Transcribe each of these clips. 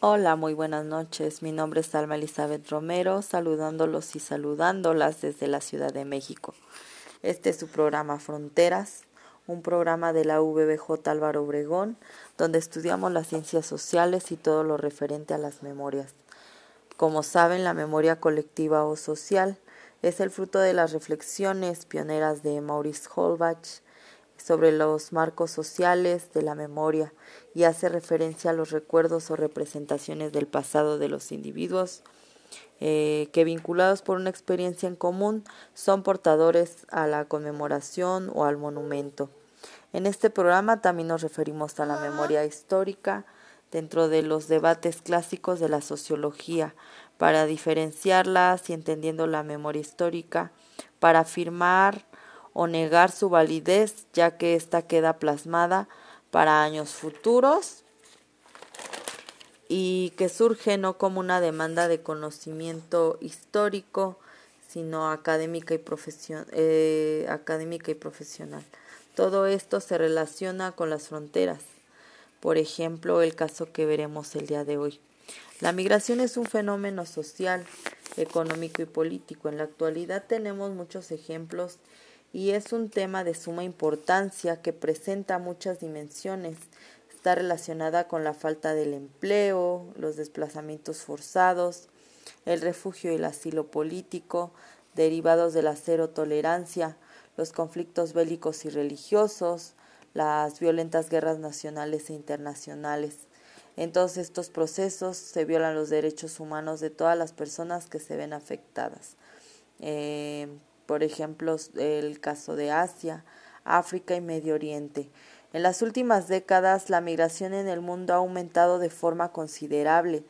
Hola, muy buenas noches. Mi nombre es Alma Elizabeth Romero, saludándolos y saludándolas desde la Ciudad de México. Este es su programa Fronteras, un programa de la VBJ Álvaro Obregón, donde estudiamos las ciencias sociales y todo lo referente a las memorias. Como saben, la memoria colectiva o social es el fruto de las reflexiones pioneras de Maurice Holbach sobre los marcos sociales de la memoria y hace referencia a los recuerdos o representaciones del pasado de los individuos eh, que vinculados por una experiencia en común son portadores a la conmemoración o al monumento. En este programa también nos referimos a la memoria histórica dentro de los debates clásicos de la sociología para diferenciarlas y entendiendo la memoria histórica para afirmar o negar su validez, ya que ésta queda plasmada para años futuros y que surge no como una demanda de conocimiento histórico, sino académica y, eh, académica y profesional. Todo esto se relaciona con las fronteras. Por ejemplo, el caso que veremos el día de hoy. La migración es un fenómeno social, económico y político. En la actualidad tenemos muchos ejemplos y es un tema de suma importancia que presenta muchas dimensiones. Está relacionada con la falta del empleo, los desplazamientos forzados, el refugio y el asilo político, derivados de la cero tolerancia, los conflictos bélicos y religiosos, las violentas guerras nacionales e internacionales. En todos estos procesos se violan los derechos humanos de todas las personas que se ven afectadas. Eh, por ejemplo, el caso de Asia, África y Medio Oriente. En las últimas décadas, la migración en el mundo ha aumentado de forma considerable.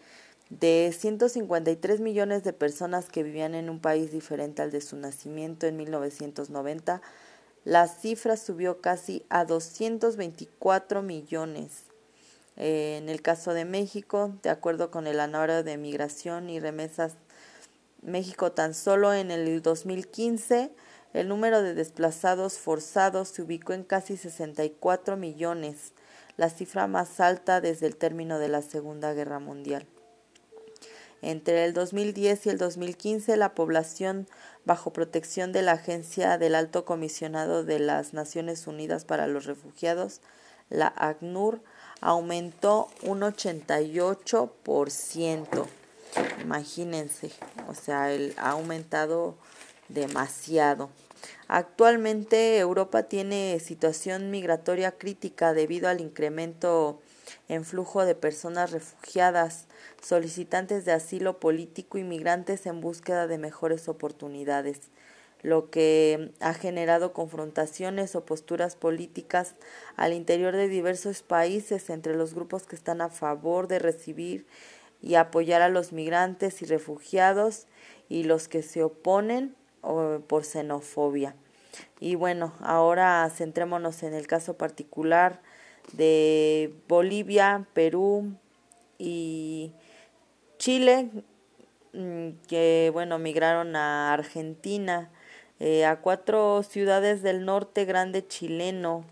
De 153 millones de personas que vivían en un país diferente al de su nacimiento en 1990, la cifra subió casi a 224 millones. Eh, en el caso de México, de acuerdo con el Anuario de Migración y Remesas México tan solo en el 2015 el número de desplazados forzados se ubicó en casi 64 millones, la cifra más alta desde el término de la Segunda Guerra Mundial. Entre el 2010 y el 2015, la población bajo protección de la Agencia del Alto Comisionado de las Naciones Unidas para los Refugiados, la ACNUR, aumentó un 88%. Imagínense, o sea, ha aumentado demasiado. Actualmente Europa tiene situación migratoria crítica debido al incremento en flujo de personas refugiadas, solicitantes de asilo político y migrantes en búsqueda de mejores oportunidades, lo que ha generado confrontaciones o posturas políticas al interior de diversos países entre los grupos que están a favor de recibir y apoyar a los migrantes y refugiados y los que se oponen por xenofobia. Y bueno, ahora centrémonos en el caso particular de Bolivia, Perú y Chile, mm, que bueno, migraron a Argentina, eh, a cuatro ciudades del norte grande chileno,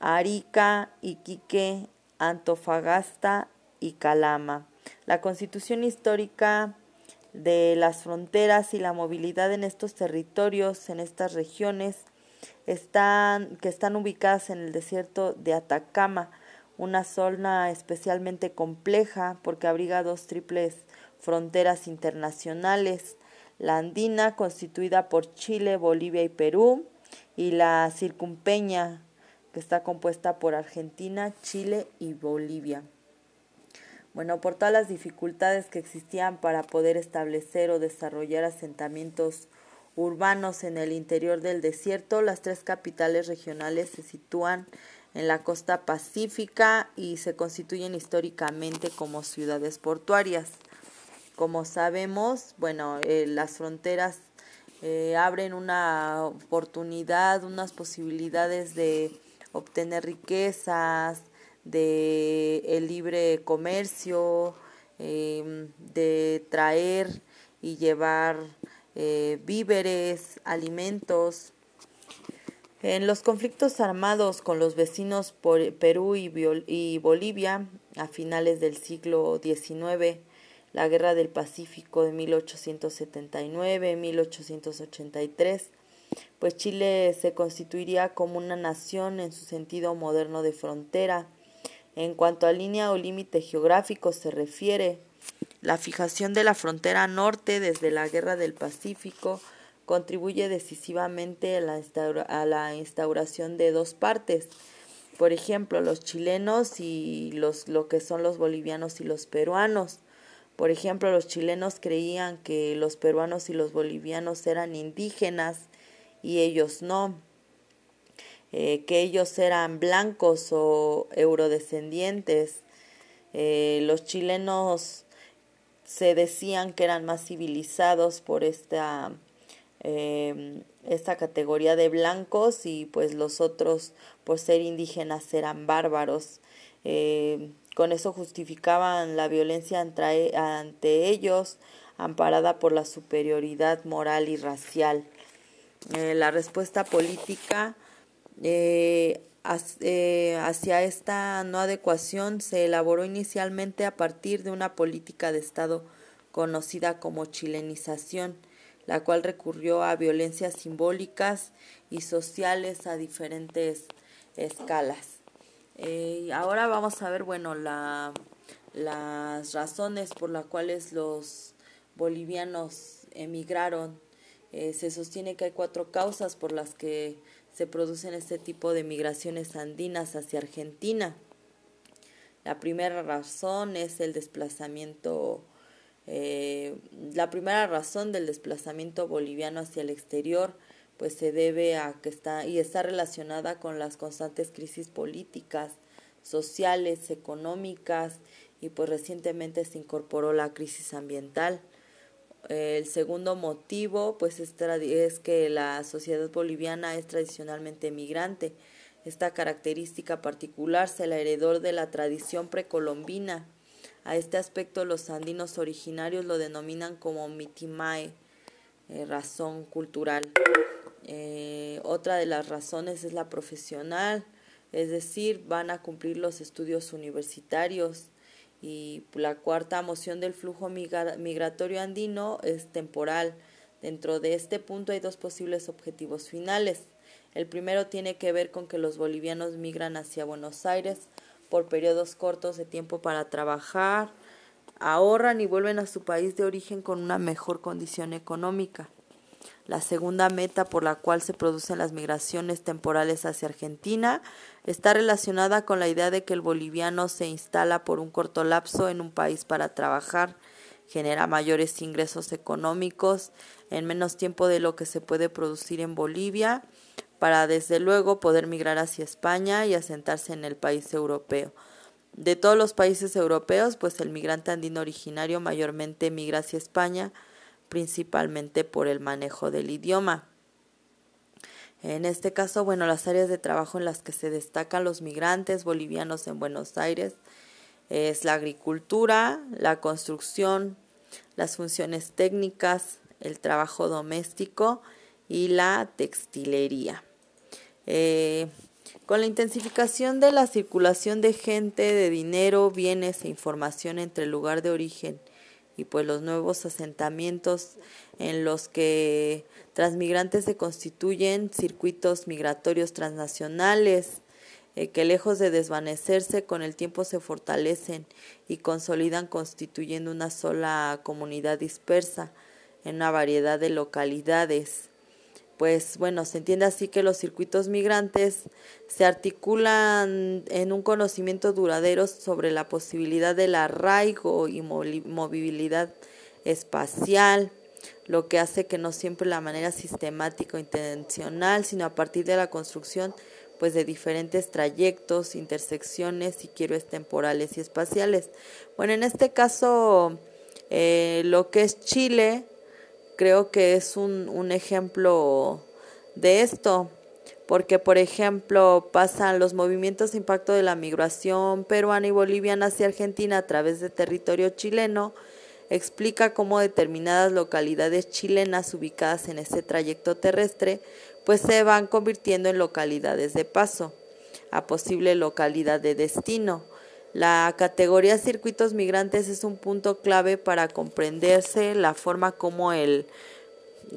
Arica, Iquique, Antofagasta y Calama. La constitución histórica de las fronteras y la movilidad en estos territorios, en estas regiones, están, que están ubicadas en el desierto de Atacama, una zona especialmente compleja porque abriga dos triples fronteras internacionales, la andina constituida por Chile, Bolivia y Perú, y la circumpeña que está compuesta por Argentina, Chile y Bolivia. Bueno, por todas las dificultades que existían para poder establecer o desarrollar asentamientos urbanos en el interior del desierto, las tres capitales regionales se sitúan en la costa pacífica y se constituyen históricamente como ciudades portuarias. Como sabemos, bueno, eh, las fronteras eh, abren una oportunidad, unas posibilidades de obtener riquezas, de el libre comercio, em, de traer y llevar eh, víveres, alimentos. En los conflictos armados con los vecinos por Perú y, y Bolivia, a finales del siglo XIX, la Guerra del Pacífico de 1879-1883, pues Chile se constituiría como una nación en su sentido moderno de frontera. En cuanto a línea o límite geográfico se refiere, la fijación de la frontera norte desde la Guerra del Pacífico contribuye decisivamente a la, a la instauración de dos partes. Por ejemplo, los chilenos y los, lo que son los bolivianos y los peruanos. Por ejemplo, los chilenos creían que los peruanos y los bolivianos eran indígenas y ellos no, eh, que ellos eran blancos o eurodescendientes. Eh, los chilenos se decían que eran más civilizados por esta, eh, esta categoría de blancos y pues los otros por ser indígenas eran bárbaros. Eh, con eso justificaban la violencia ante, ante, ellos, amparada por la superioridad moral y racial. Eh, la respuesta política eh, eh, hacia esta no adecuación se elaboró inicialmente a partir de una política de Estado conocida como chilenización, la cual recurrió a violencias simbólicas y sociales a diferentes escalas. Eh, ahora vamos a ver, bueno, la, las razones por las cuales los bolivianos emigraron. Se sostiene que hay cuatro causas por las que se producen este tipo de migraciones andinas hacia Argentina. La primera razón es el desplazamiento, eh, la primera razón del desplazamiento boliviano hacia el exterior, pues se debe a que está y está relacionada con las constantes crisis políticas, sociales, económicas y pues recientemente se incorporó la crisis ambiental. El segundo motivo, pues, es, que la sociedad boliviana es tradicionalmente migrante. Esta característica particular se la heredó de la tradición precolombina. A este aspecto los andinos originarios lo denominan como mitimae, eh, razón cultural. Eh, otra de las razones es la profesional, es decir, van a cumplir los estudios universitarios y la cuarta moción del flujo migratorio andino es temporal. Dentro de este punto hay dos posibles objetivos finales. El primero tiene que ver con que los bolivianos migran hacia Buenos Aires por periodos cortos de tiempo para trabajar, ahorran y vuelven a su país de origen con una mejor condición económica. La segunda meta por la cual se producen las migraciones temporales hacia Argentina está relacionada con la idea de que el boliviano se instala por un corto lapso en un país para trabajar, genera mayores ingresos económicos en menos tiempo de lo que se puede producir en Bolivia, para desde luego poder migrar hacia España y asentarse en el país europeo. De todos los países europeos, pues el migrante andino originario mayormente migra hacia España, principalmente por el manejo del idioma. En este caso, bueno, las áreas de trabajo en las que se destacan los migrantes bolivianos en Buenos Aires es la agricultura, la construcción, las funciones técnicas, el trabajo doméstico y la textilería. Eh, con la intensificación de la circulación de gente, de dinero, bienes e información entre el lugar de origen y pues los nuevos asentamientos en los que transmigrantes se constituyen circuitos migratorios transnacionales eh, que lejos de desvanecerse con el tiempo se fortalecen y consolidan constituyendo una sola comunidad dispersa en una variedad de localidades pues bueno, se entiende así que los circuitos migrantes se articulan en un conocimiento duradero sobre la posibilidad del arraigo y movilidad espacial, lo que hace que no siempre la manera sistemática o intencional, sino a partir de la construcción pues de diferentes trayectos, intersecciones y quiero temporales y espaciales. Bueno, en este caso, eh, lo que es Chile, creo que es un, un ejemplo de esto, porque por ejemplo pasan los movimientos de impacto de la migración peruana y boliviana hacia Argentina a través de territorio chileno, explica cómo determinadas localidades chilenas ubicadas en este trayecto terrestre pues se van convirtiendo en localidades de paso, a posible localidad de destino. La categoría circuitos migrantes es un punto clave para comprenderse la forma como el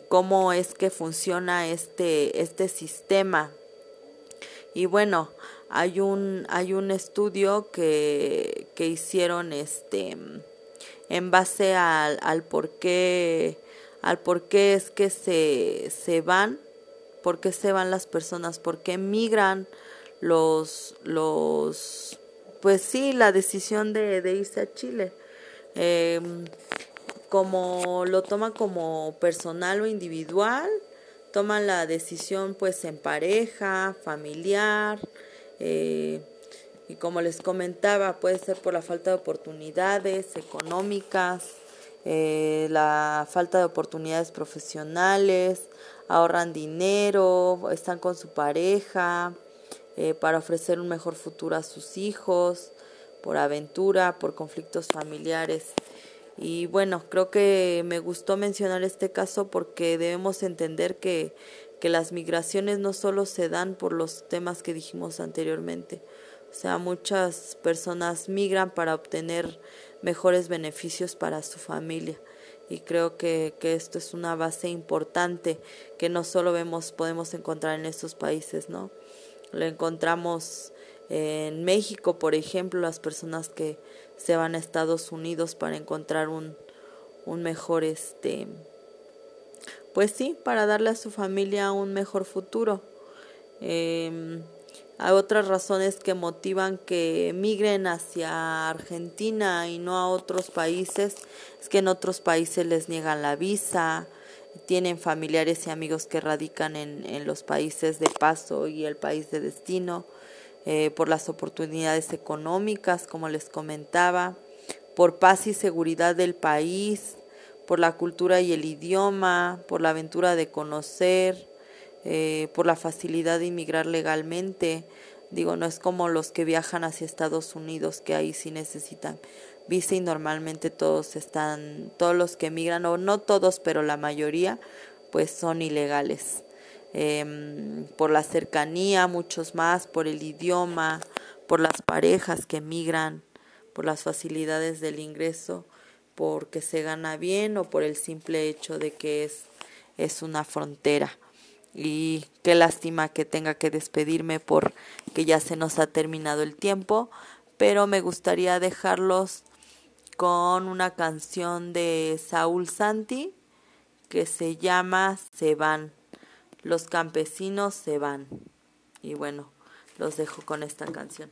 cómo es que funciona este este sistema. Y bueno, hay un hay un estudio que, que hicieron este en base al, al por qué al por qué es que se, se van, por qué se van las personas, por qué migran los, los, pues sí, la decisión de, irse a Chile. Em, como lo toman como personal o individual, toman la decisión pues en pareja, familiar, eh, y como les comentaba, puede ser por la falta de oportunidades económicas, eh, la falta de oportunidades profesionales, ahorran dinero, están con su pareja eh, para ofrecer un mejor futuro a sus hijos, por aventura, por conflictos familiares. Y bueno, creo que me gustó mencionar este caso porque debemos entender que, que las migraciones no solo se dan por los temas que dijimos anteriormente. O sea, muchas personas migran para obtener mejores beneficios para su familia. Y creo que, que esto es una base importante que no solo vemos, podemos encontrar en estos países, ¿no? Lo encontramos en México, por ejemplo, las personas que se van a Estados Unidos para encontrar un, un mejor, este, pues sí, para darle a su familia un mejor futuro. Eh, hay otras razones que motivan que migren hacia Argentina y no a otros países. Es que en otros países les niegan la visa, tienen familiares y amigos que radican en, en los países de paso y el país de destino, eh, por las oportunidades económicas, como les comentaba, por paz y seguridad del país, por la cultura y el idioma, por la aventura de conocer, eh, por la facilidad de inmigrar legalmente. Digo, no es como los que viajan hacia Estados Unidos, que ahí sí necesitan visa y normalmente todos están, todos los que emigran, o no todos, pero la mayoría, pues son ilegales. Em, por la cercanía, muchos más, por el idioma, por las parejas que emigran, por las facilidades del ingreso, porque se gana bien o por el simple hecho de que es, es una frontera y qué lástima que tenga que despedirme por que ya se nos ha terminado el tiempo, pero me gustaría dejarlos con una canción de Saúl Santi que se llama Se van. Los campesinos se van. Y bueno, los dejo con esta canción.